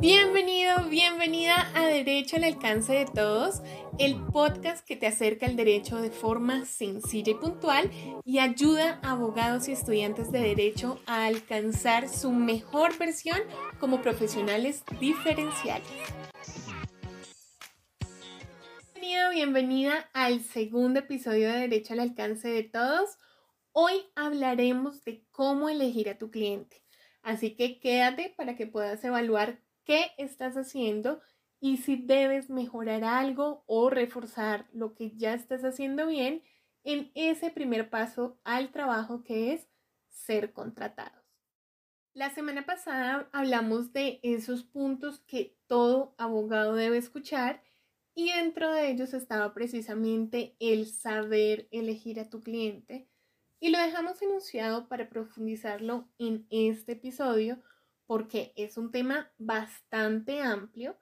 Bienvenido, bienvenida a Derecho al alcance de todos, el podcast que te acerca al derecho de forma sencilla y puntual y ayuda a abogados y estudiantes de derecho a alcanzar su mejor versión como profesionales diferenciales. Bienvenido, bienvenida al segundo episodio de Derecho al alcance de todos. Hoy hablaremos de cómo elegir a tu cliente. Así que quédate para que puedas evaluar qué estás haciendo y si debes mejorar algo o reforzar lo que ya estás haciendo bien en ese primer paso al trabajo que es ser contratados. La semana pasada hablamos de esos puntos que todo abogado debe escuchar y dentro de ellos estaba precisamente el saber elegir a tu cliente y lo dejamos enunciado para profundizarlo en este episodio porque es un tema bastante amplio.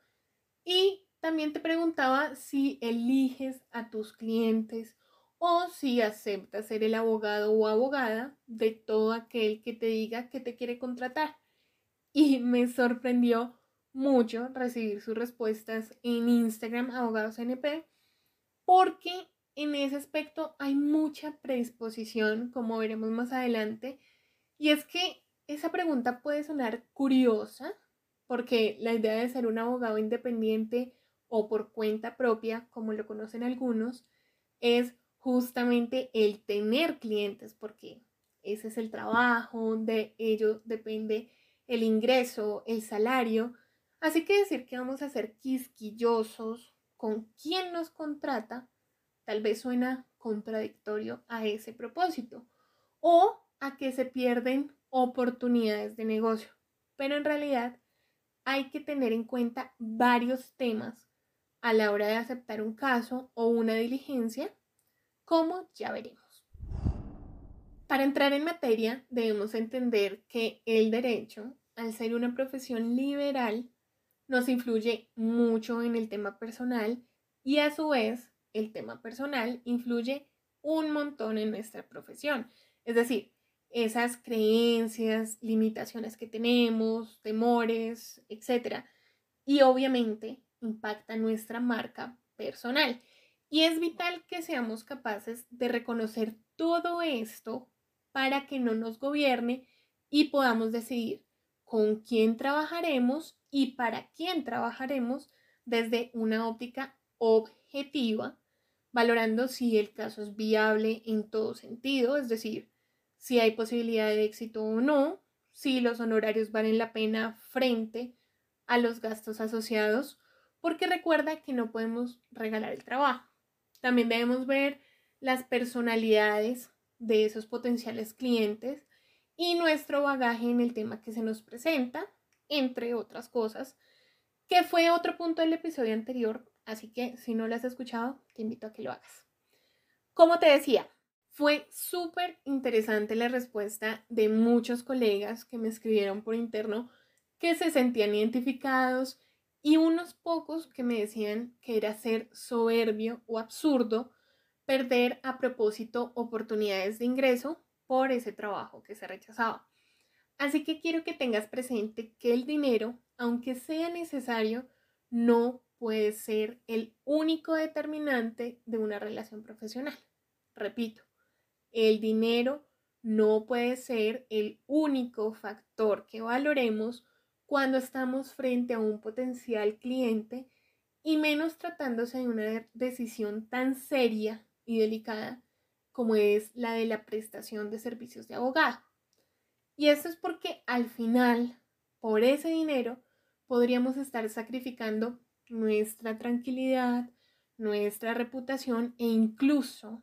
Y también te preguntaba si eliges a tus clientes o si aceptas ser el abogado o abogada de todo aquel que te diga que te quiere contratar. Y me sorprendió mucho recibir sus respuestas en Instagram, abogados NP, porque en ese aspecto hay mucha predisposición, como veremos más adelante, y es que esa pregunta puede sonar curiosa porque la idea de ser un abogado independiente o por cuenta propia, como lo conocen algunos, es justamente el tener clientes, porque ese es el trabajo, de ello depende el ingreso, el salario. Así que decir que vamos a ser quisquillosos con quien nos contrata, tal vez suena contradictorio a ese propósito, o a que se pierden oportunidades de negocio. Pero en realidad hay que tener en cuenta varios temas a la hora de aceptar un caso o una diligencia, como ya veremos. Para entrar en materia, debemos entender que el derecho, al ser una profesión liberal, nos influye mucho en el tema personal y a su vez el tema personal influye un montón en nuestra profesión. Es decir, esas creencias, limitaciones que tenemos, temores, etc. Y obviamente impacta nuestra marca personal. Y es vital que seamos capaces de reconocer todo esto para que no nos gobierne y podamos decidir con quién trabajaremos y para quién trabajaremos desde una óptica objetiva, valorando si el caso es viable en todo sentido, es decir, si hay posibilidad de éxito o no, si los honorarios valen la pena frente a los gastos asociados, porque recuerda que no podemos regalar el trabajo. También debemos ver las personalidades de esos potenciales clientes y nuestro bagaje en el tema que se nos presenta, entre otras cosas, que fue otro punto del episodio anterior, así que si no lo has escuchado, te invito a que lo hagas. Como te decía, fue súper interesante la respuesta de muchos colegas que me escribieron por interno que se sentían identificados y unos pocos que me decían que era ser soberbio o absurdo perder a propósito oportunidades de ingreso por ese trabajo que se rechazaba. Así que quiero que tengas presente que el dinero, aunque sea necesario, no puede ser el único determinante de una relación profesional. Repito, el dinero no puede ser el único factor que valoremos cuando estamos frente a un potencial cliente y menos tratándose de una decisión tan seria y delicada como es la de la prestación de servicios de abogado. Y esto es porque al final, por ese dinero, podríamos estar sacrificando nuestra tranquilidad, nuestra reputación e incluso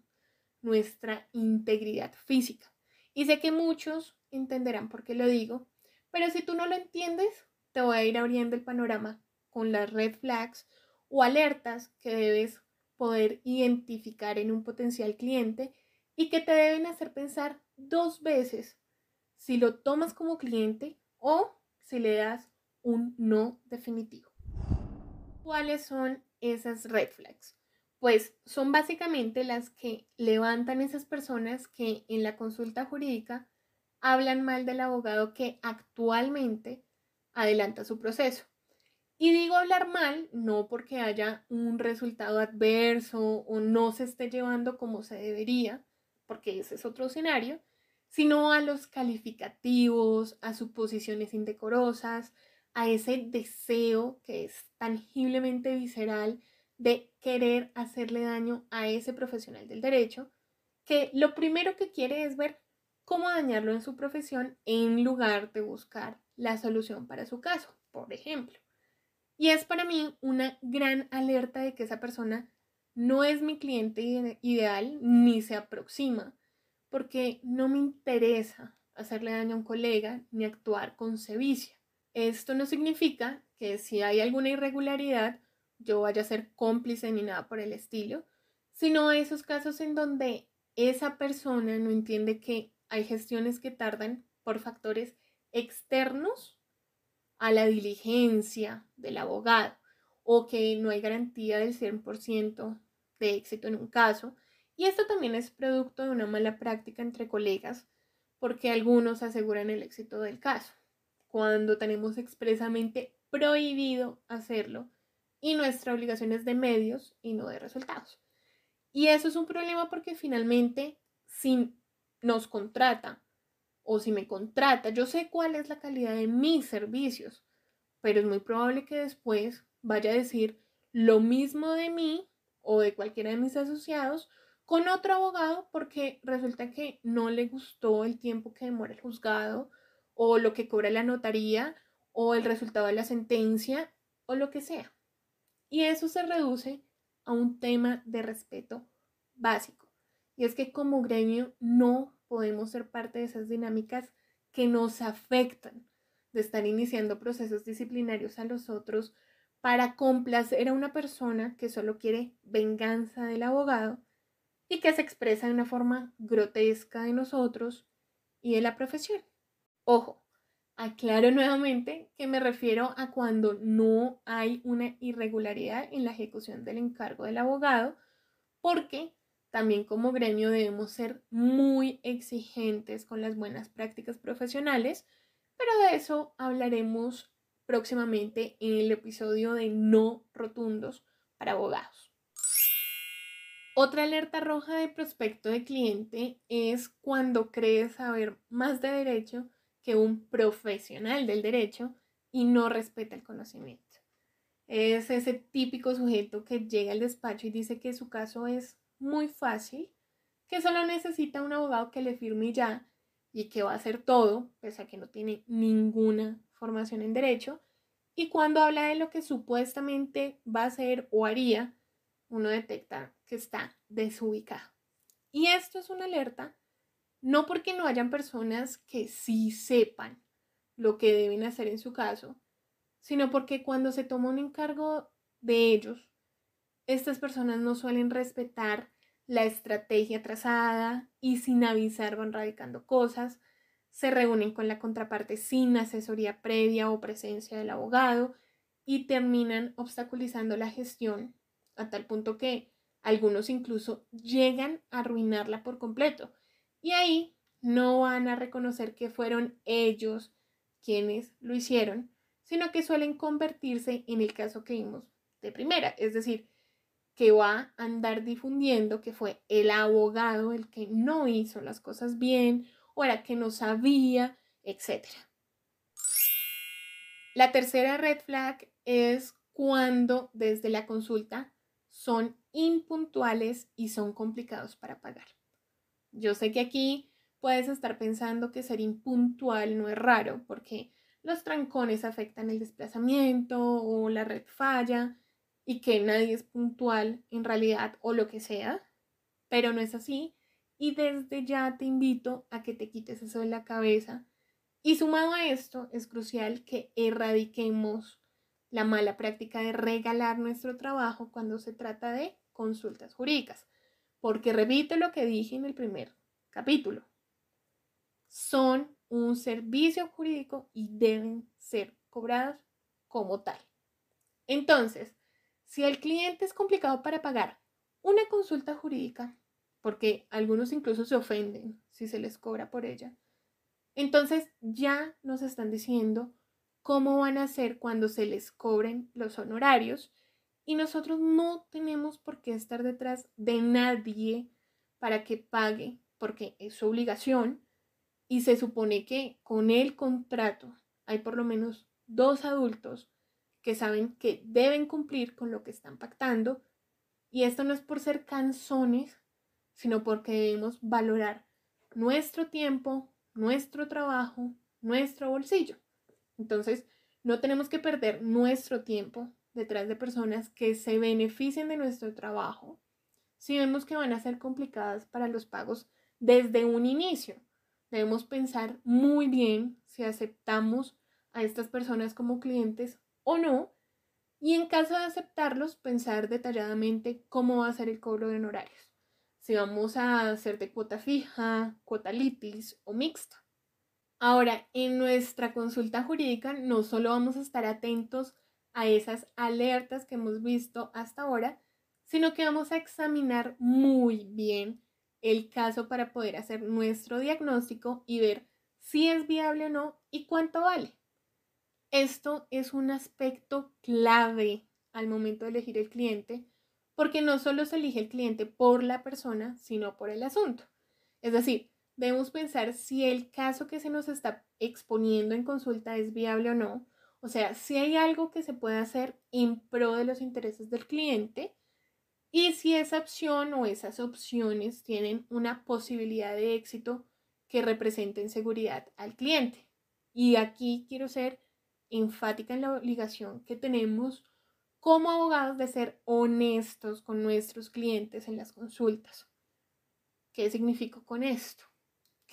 nuestra integridad física. Y sé que muchos entenderán por qué lo digo, pero si tú no lo entiendes, te voy a ir abriendo el panorama con las red flags o alertas que debes poder identificar en un potencial cliente y que te deben hacer pensar dos veces si lo tomas como cliente o si le das un no definitivo. ¿Cuáles son esas red flags? Pues son básicamente las que levantan esas personas que en la consulta jurídica hablan mal del abogado que actualmente adelanta su proceso. Y digo hablar mal no porque haya un resultado adverso o no se esté llevando como se debería, porque ese es otro escenario, sino a los calificativos, a suposiciones indecorosas, a ese deseo que es tangiblemente visceral de querer hacerle daño a ese profesional del derecho, que lo primero que quiere es ver cómo dañarlo en su profesión en lugar de buscar la solución para su caso, por ejemplo. Y es para mí una gran alerta de que esa persona no es mi cliente ideal ni se aproxima, porque no me interesa hacerle daño a un colega ni actuar con sevicia. Esto no significa que si hay alguna irregularidad yo vaya a ser cómplice ni nada por el estilo, sino esos casos en donde esa persona no entiende que hay gestiones que tardan por factores externos a la diligencia del abogado o que no hay garantía del 100% de éxito en un caso. Y esto también es producto de una mala práctica entre colegas porque algunos aseguran el éxito del caso, cuando tenemos expresamente prohibido hacerlo y nuestra obligación es de medios y no de resultados. Y eso es un problema porque finalmente si nos contrata o si me contrata, yo sé cuál es la calidad de mis servicios, pero es muy probable que después vaya a decir lo mismo de mí o de cualquiera de mis asociados con otro abogado porque resulta que no le gustó el tiempo que demora el juzgado o lo que cobra la notaría o el resultado de la sentencia o lo que sea. Y eso se reduce a un tema de respeto básico. Y es que como gremio no podemos ser parte de esas dinámicas que nos afectan de estar iniciando procesos disciplinarios a los otros para complacer a una persona que solo quiere venganza del abogado y que se expresa de una forma grotesca de nosotros y de la profesión. Ojo, aclaro nuevamente que me refiero a cuando no hay una irregularidad en la ejecución del encargo del abogado, porque también como gremio debemos ser muy exigentes con las buenas prácticas profesionales, pero de eso hablaremos próximamente en el episodio de no rotundos para abogados. Otra alerta roja de prospecto de cliente es cuando crees saber más de derecho que un profesional del derecho y no respeta el conocimiento. Es ese típico sujeto que llega al despacho y dice que su caso es muy fácil, que solo necesita un abogado que le firme ya y que va a hacer todo, pese a que no tiene ninguna formación en derecho. Y cuando habla de lo que supuestamente va a hacer o haría, uno detecta que está desubicado. Y esto es una alerta, no porque no hayan personas que sí sepan lo que deben hacer en su caso, sino porque cuando se toma un encargo de ellos, estas personas no suelen respetar la estrategia trazada y sin avisar van radicando cosas, se reúnen con la contraparte sin asesoría previa o presencia del abogado y terminan obstaculizando la gestión a tal punto que algunos incluso llegan a arruinarla por completo. Y ahí no van a reconocer que fueron ellos quienes lo hicieron, sino que suelen convertirse en el caso que vimos de primera, es decir, que va a andar difundiendo que fue el abogado el que no hizo las cosas bien o era que no sabía, etc. La tercera red flag es cuando desde la consulta son impuntuales y son complicados para pagar. Yo sé que aquí puedes estar pensando que ser impuntual no es raro porque los trancones afectan el desplazamiento o la red falla y que nadie es puntual en realidad o lo que sea, pero no es así. Y desde ya te invito a que te quites eso de la cabeza. Y sumado a esto es crucial que erradiquemos la mala práctica de regalar nuestro trabajo cuando se trata de consultas jurídicas, porque repito lo que dije en el primer capítulo, son un servicio jurídico y deben ser cobrados como tal. Entonces, si el cliente es complicado para pagar una consulta jurídica, porque algunos incluso se ofenden si se les cobra por ella, entonces ya nos están diciendo cómo van a hacer cuando se les cobren los honorarios y nosotros no tenemos por qué estar detrás de nadie para que pague, porque es su obligación y se supone que con el contrato hay por lo menos dos adultos que saben que deben cumplir con lo que están pactando y esto no es por ser canzones, sino porque debemos valorar nuestro tiempo, nuestro trabajo, nuestro bolsillo. Entonces, no tenemos que perder nuestro tiempo detrás de personas que se beneficien de nuestro trabajo si vemos que van a ser complicadas para los pagos desde un inicio. Debemos pensar muy bien si aceptamos a estas personas como clientes o no y en caso de aceptarlos pensar detalladamente cómo va a ser el cobro de honorarios. Si vamos a hacer de cuota fija, cuota litis o mixta. Ahora, en nuestra consulta jurídica no solo vamos a estar atentos a esas alertas que hemos visto hasta ahora, sino que vamos a examinar muy bien el caso para poder hacer nuestro diagnóstico y ver si es viable o no y cuánto vale. Esto es un aspecto clave al momento de elegir el cliente, porque no solo se elige el cliente por la persona, sino por el asunto. Es decir, debemos pensar si el caso que se nos está exponiendo en consulta es viable o no, o sea, si hay algo que se puede hacer en pro de los intereses del cliente y si esa opción o esas opciones tienen una posibilidad de éxito que representen seguridad al cliente. Y aquí quiero ser enfática en la obligación que tenemos como abogados de ser honestos con nuestros clientes en las consultas. ¿Qué significa con esto?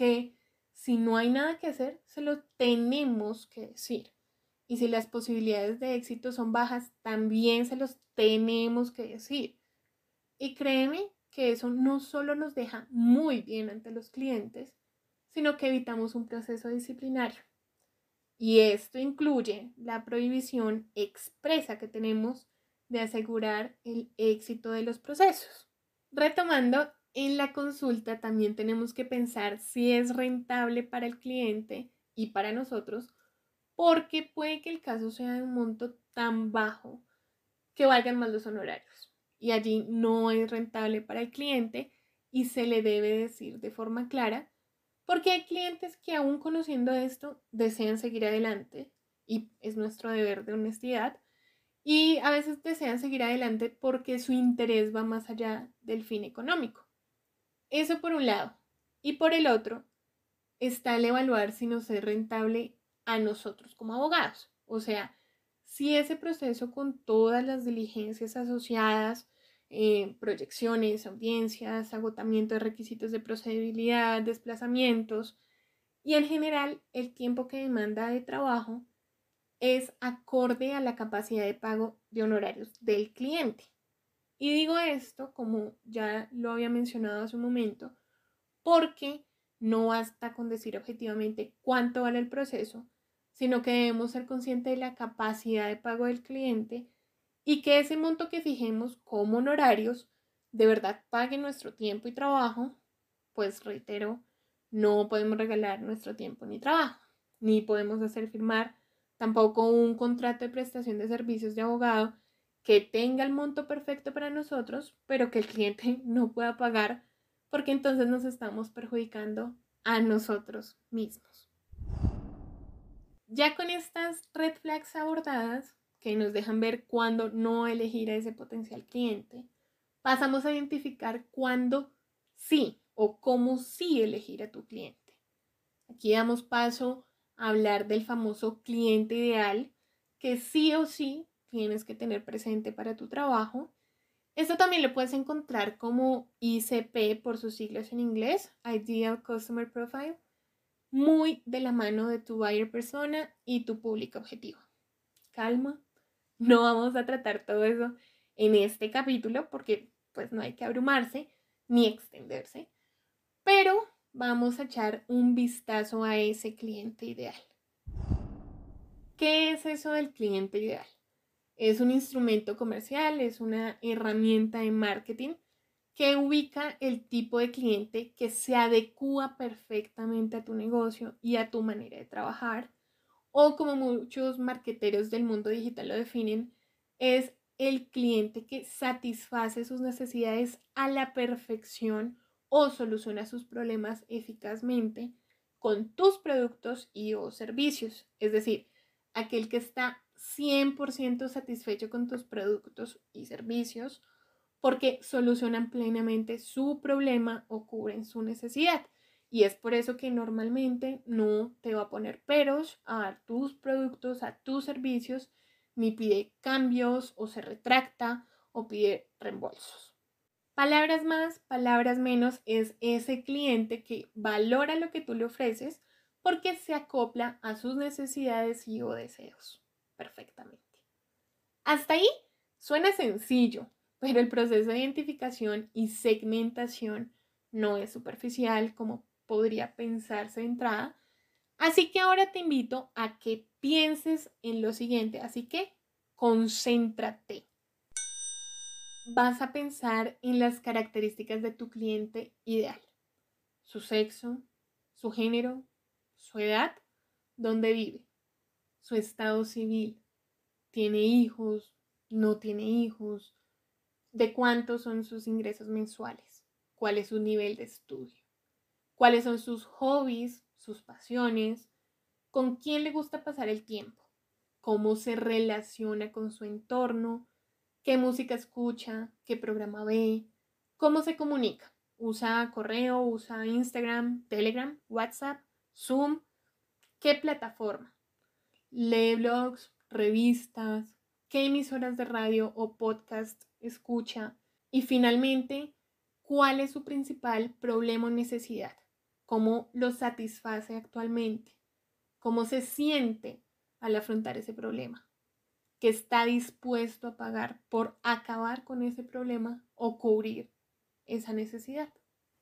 que si no hay nada que hacer, se lo tenemos que decir. Y si las posibilidades de éxito son bajas, también se los tenemos que decir. Y créeme que eso no solo nos deja muy bien ante los clientes, sino que evitamos un proceso disciplinario. Y esto incluye la prohibición expresa que tenemos de asegurar el éxito de los procesos. Retomando en la consulta también tenemos que pensar si es rentable para el cliente y para nosotros, porque puede que el caso sea de un monto tan bajo que valgan más los honorarios. Y allí no es rentable para el cliente y se le debe decir de forma clara, porque hay clientes que aún conociendo esto desean seguir adelante y es nuestro deber de honestidad. Y a veces desean seguir adelante porque su interés va más allá del fin económico. Eso por un lado. Y por el otro, está el evaluar si nos es rentable a nosotros como abogados. O sea, si ese proceso con todas las diligencias asociadas, eh, proyecciones, audiencias, agotamiento de requisitos de procedibilidad, desplazamientos y en general el tiempo que demanda de trabajo es acorde a la capacidad de pago de honorarios del cliente. Y digo esto, como ya lo había mencionado hace un momento, porque no basta con decir objetivamente cuánto vale el proceso, sino que debemos ser conscientes de la capacidad de pago del cliente y que ese monto que fijemos como honorarios de verdad pague nuestro tiempo y trabajo, pues reitero, no podemos regalar nuestro tiempo ni trabajo, ni podemos hacer firmar tampoco un contrato de prestación de servicios de abogado que tenga el monto perfecto para nosotros, pero que el cliente no pueda pagar, porque entonces nos estamos perjudicando a nosotros mismos. Ya con estas red flags abordadas, que nos dejan ver cuándo no elegir a ese potencial cliente, pasamos a identificar cuándo sí o cómo sí elegir a tu cliente. Aquí damos paso a hablar del famoso cliente ideal, que sí o sí tienes que tener presente para tu trabajo. Esto también lo puedes encontrar como ICP por sus siglas en inglés, Ideal Customer Profile, muy de la mano de tu buyer persona y tu público objetivo. Calma, no vamos a tratar todo eso en este capítulo porque pues no hay que abrumarse ni extenderse, pero vamos a echar un vistazo a ese cliente ideal. ¿Qué es eso del cliente ideal? Es un instrumento comercial, es una herramienta de marketing que ubica el tipo de cliente que se adecua perfectamente a tu negocio y a tu manera de trabajar o como muchos marqueteros del mundo digital lo definen, es el cliente que satisface sus necesidades a la perfección o soluciona sus problemas eficazmente con tus productos y o servicios. Es decir, aquel que está 100% satisfecho con tus productos y servicios porque solucionan plenamente su problema o cubren su necesidad. Y es por eso que normalmente no te va a poner peros a tus productos, a tus servicios, ni pide cambios o se retracta o pide reembolsos. Palabras más, palabras menos es ese cliente que valora lo que tú le ofreces porque se acopla a sus necesidades y o deseos perfectamente. Hasta ahí suena sencillo, pero el proceso de identificación y segmentación no es superficial como podría pensarse de entrada. Así que ahora te invito a que pienses en lo siguiente. Así que concéntrate. Vas a pensar en las características de tu cliente ideal. Su sexo, su género, su edad, dónde vive, su estado civil, tiene hijos, no tiene hijos, de cuántos son sus ingresos mensuales, cuál es su nivel de estudio cuáles son sus hobbies, sus pasiones, con quién le gusta pasar el tiempo, cómo se relaciona con su entorno, qué música escucha, qué programa ve, cómo se comunica. Usa correo, usa Instagram, Telegram, WhatsApp, Zoom, qué plataforma. Lee blogs, revistas, qué emisoras de radio o podcast escucha. Y finalmente, cuál es su principal problema o necesidad cómo lo satisface actualmente, cómo se siente al afrontar ese problema, qué está dispuesto a pagar por acabar con ese problema o cubrir esa necesidad.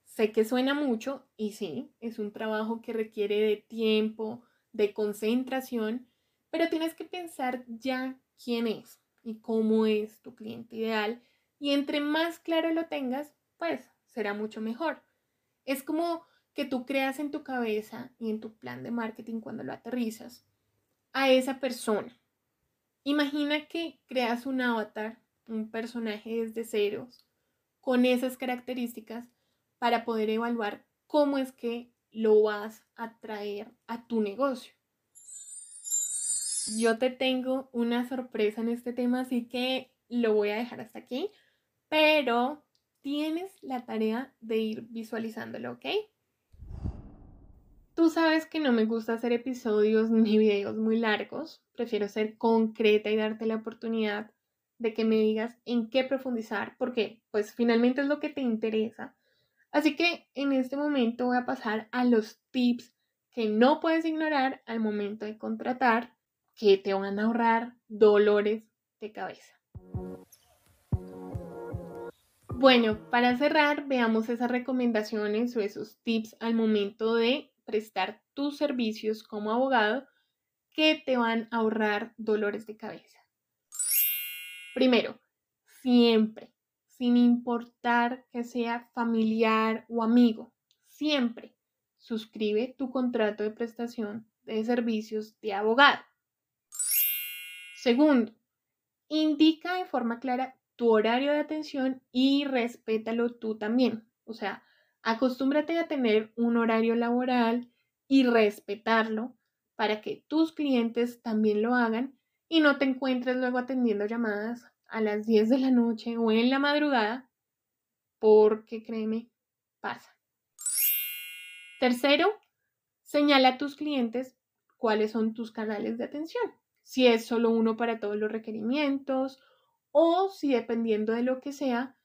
Sé que suena mucho y sí, es un trabajo que requiere de tiempo, de concentración, pero tienes que pensar ya quién es y cómo es tu cliente ideal y entre más claro lo tengas, pues será mucho mejor. Es como que tú creas en tu cabeza y en tu plan de marketing cuando lo aterrizas a esa persona. Imagina que creas un avatar, un personaje desde ceros, con esas características para poder evaluar cómo es que lo vas a traer a tu negocio. Yo te tengo una sorpresa en este tema, así que lo voy a dejar hasta aquí, pero tienes la tarea de ir visualizándolo, ¿ok? Tú sabes que no me gusta hacer episodios ni videos muy largos, prefiero ser concreta y darte la oportunidad de que me digas en qué profundizar, porque pues finalmente es lo que te interesa. Así que en este momento voy a pasar a los tips que no puedes ignorar al momento de contratar, que te van a ahorrar dolores de cabeza. Bueno, para cerrar, veamos esas recomendaciones o esos tips al momento de prestar tus servicios como abogado que te van a ahorrar dolores de cabeza. Primero, siempre, sin importar que sea familiar o amigo, siempre suscribe tu contrato de prestación de servicios de abogado. Segundo, indica de forma clara tu horario de atención y respétalo tú también. O sea, Acostúmbrate a tener un horario laboral y respetarlo para que tus clientes también lo hagan y no te encuentres luego atendiendo llamadas a las 10 de la noche o en la madrugada, porque créeme, pasa. Tercero, señala a tus clientes cuáles son tus canales de atención. Si es solo uno para todos los requerimientos o si dependiendo de lo que sea,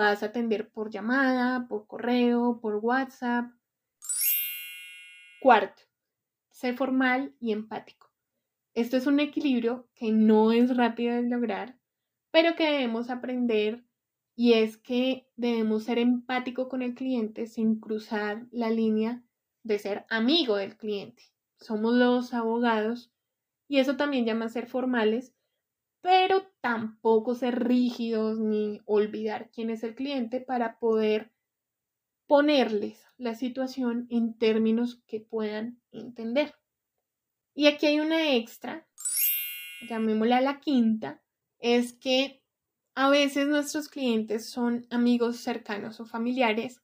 Vas a atender por llamada, por correo, por WhatsApp. Cuarto, sé formal y empático. Esto es un equilibrio que no es rápido de lograr, pero que debemos aprender y es que debemos ser empático con el cliente sin cruzar la línea de ser amigo del cliente. Somos los abogados y eso también llama a ser formales pero tampoco ser rígidos ni olvidar quién es el cliente para poder ponerles la situación en términos que puedan entender. Y aquí hay una extra, llamémosla la quinta, es que a veces nuestros clientes son amigos cercanos o familiares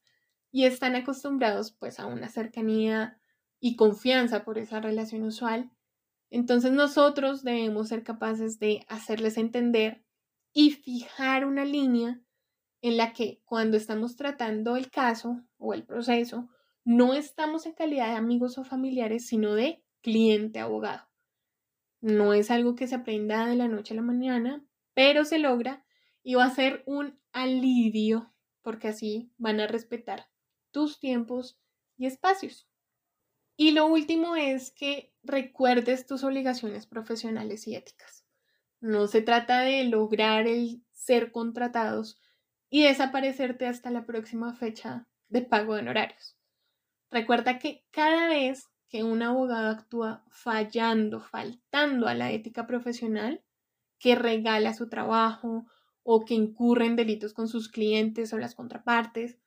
y están acostumbrados pues a una cercanía y confianza por esa relación usual. Entonces nosotros debemos ser capaces de hacerles entender y fijar una línea en la que cuando estamos tratando el caso o el proceso, no estamos en calidad de amigos o familiares, sino de cliente abogado. No es algo que se aprenda de la noche a la mañana, pero se logra y va a ser un alivio porque así van a respetar tus tiempos y espacios. Y lo último es que recuerdes tus obligaciones profesionales y éticas. No se trata de lograr el ser contratados y desaparecerte hasta la próxima fecha de pago de honorarios. Recuerda que cada vez que un abogado actúa fallando, faltando a la ética profesional, que regala su trabajo o que incurre en delitos con sus clientes o las contrapartes,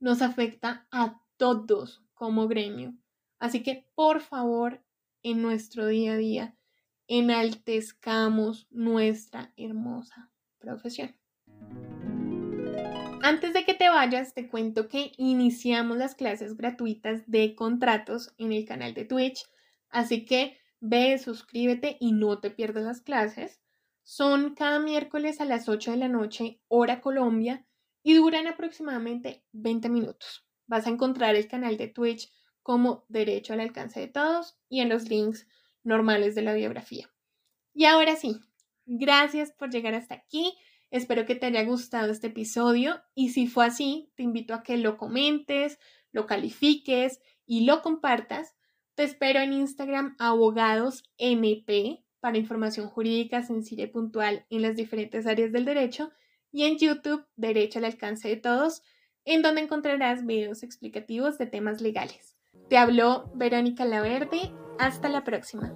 nos afecta a todos como gremio. Así que, por favor, en nuestro día a día, enaltezcamos nuestra hermosa profesión. Antes de que te vayas, te cuento que iniciamos las clases gratuitas de contratos en el canal de Twitch, así que ve, suscríbete y no te pierdas las clases. Son cada miércoles a las 8 de la noche, hora Colombia, y duran aproximadamente 20 minutos. Vas a encontrar el canal de Twitch como Derecho al alcance de todos y en los links normales de la biografía. Y ahora sí, gracias por llegar hasta aquí. Espero que te haya gustado este episodio y si fue así, te invito a que lo comentes, lo califiques y lo compartas. Te espero en Instagram abogadosmp para información jurídica sencilla y puntual en las diferentes áreas del derecho y en YouTube Derecho al alcance de todos, en donde encontrarás videos explicativos de temas legales. Te habló Verónica Laverde. Hasta la próxima.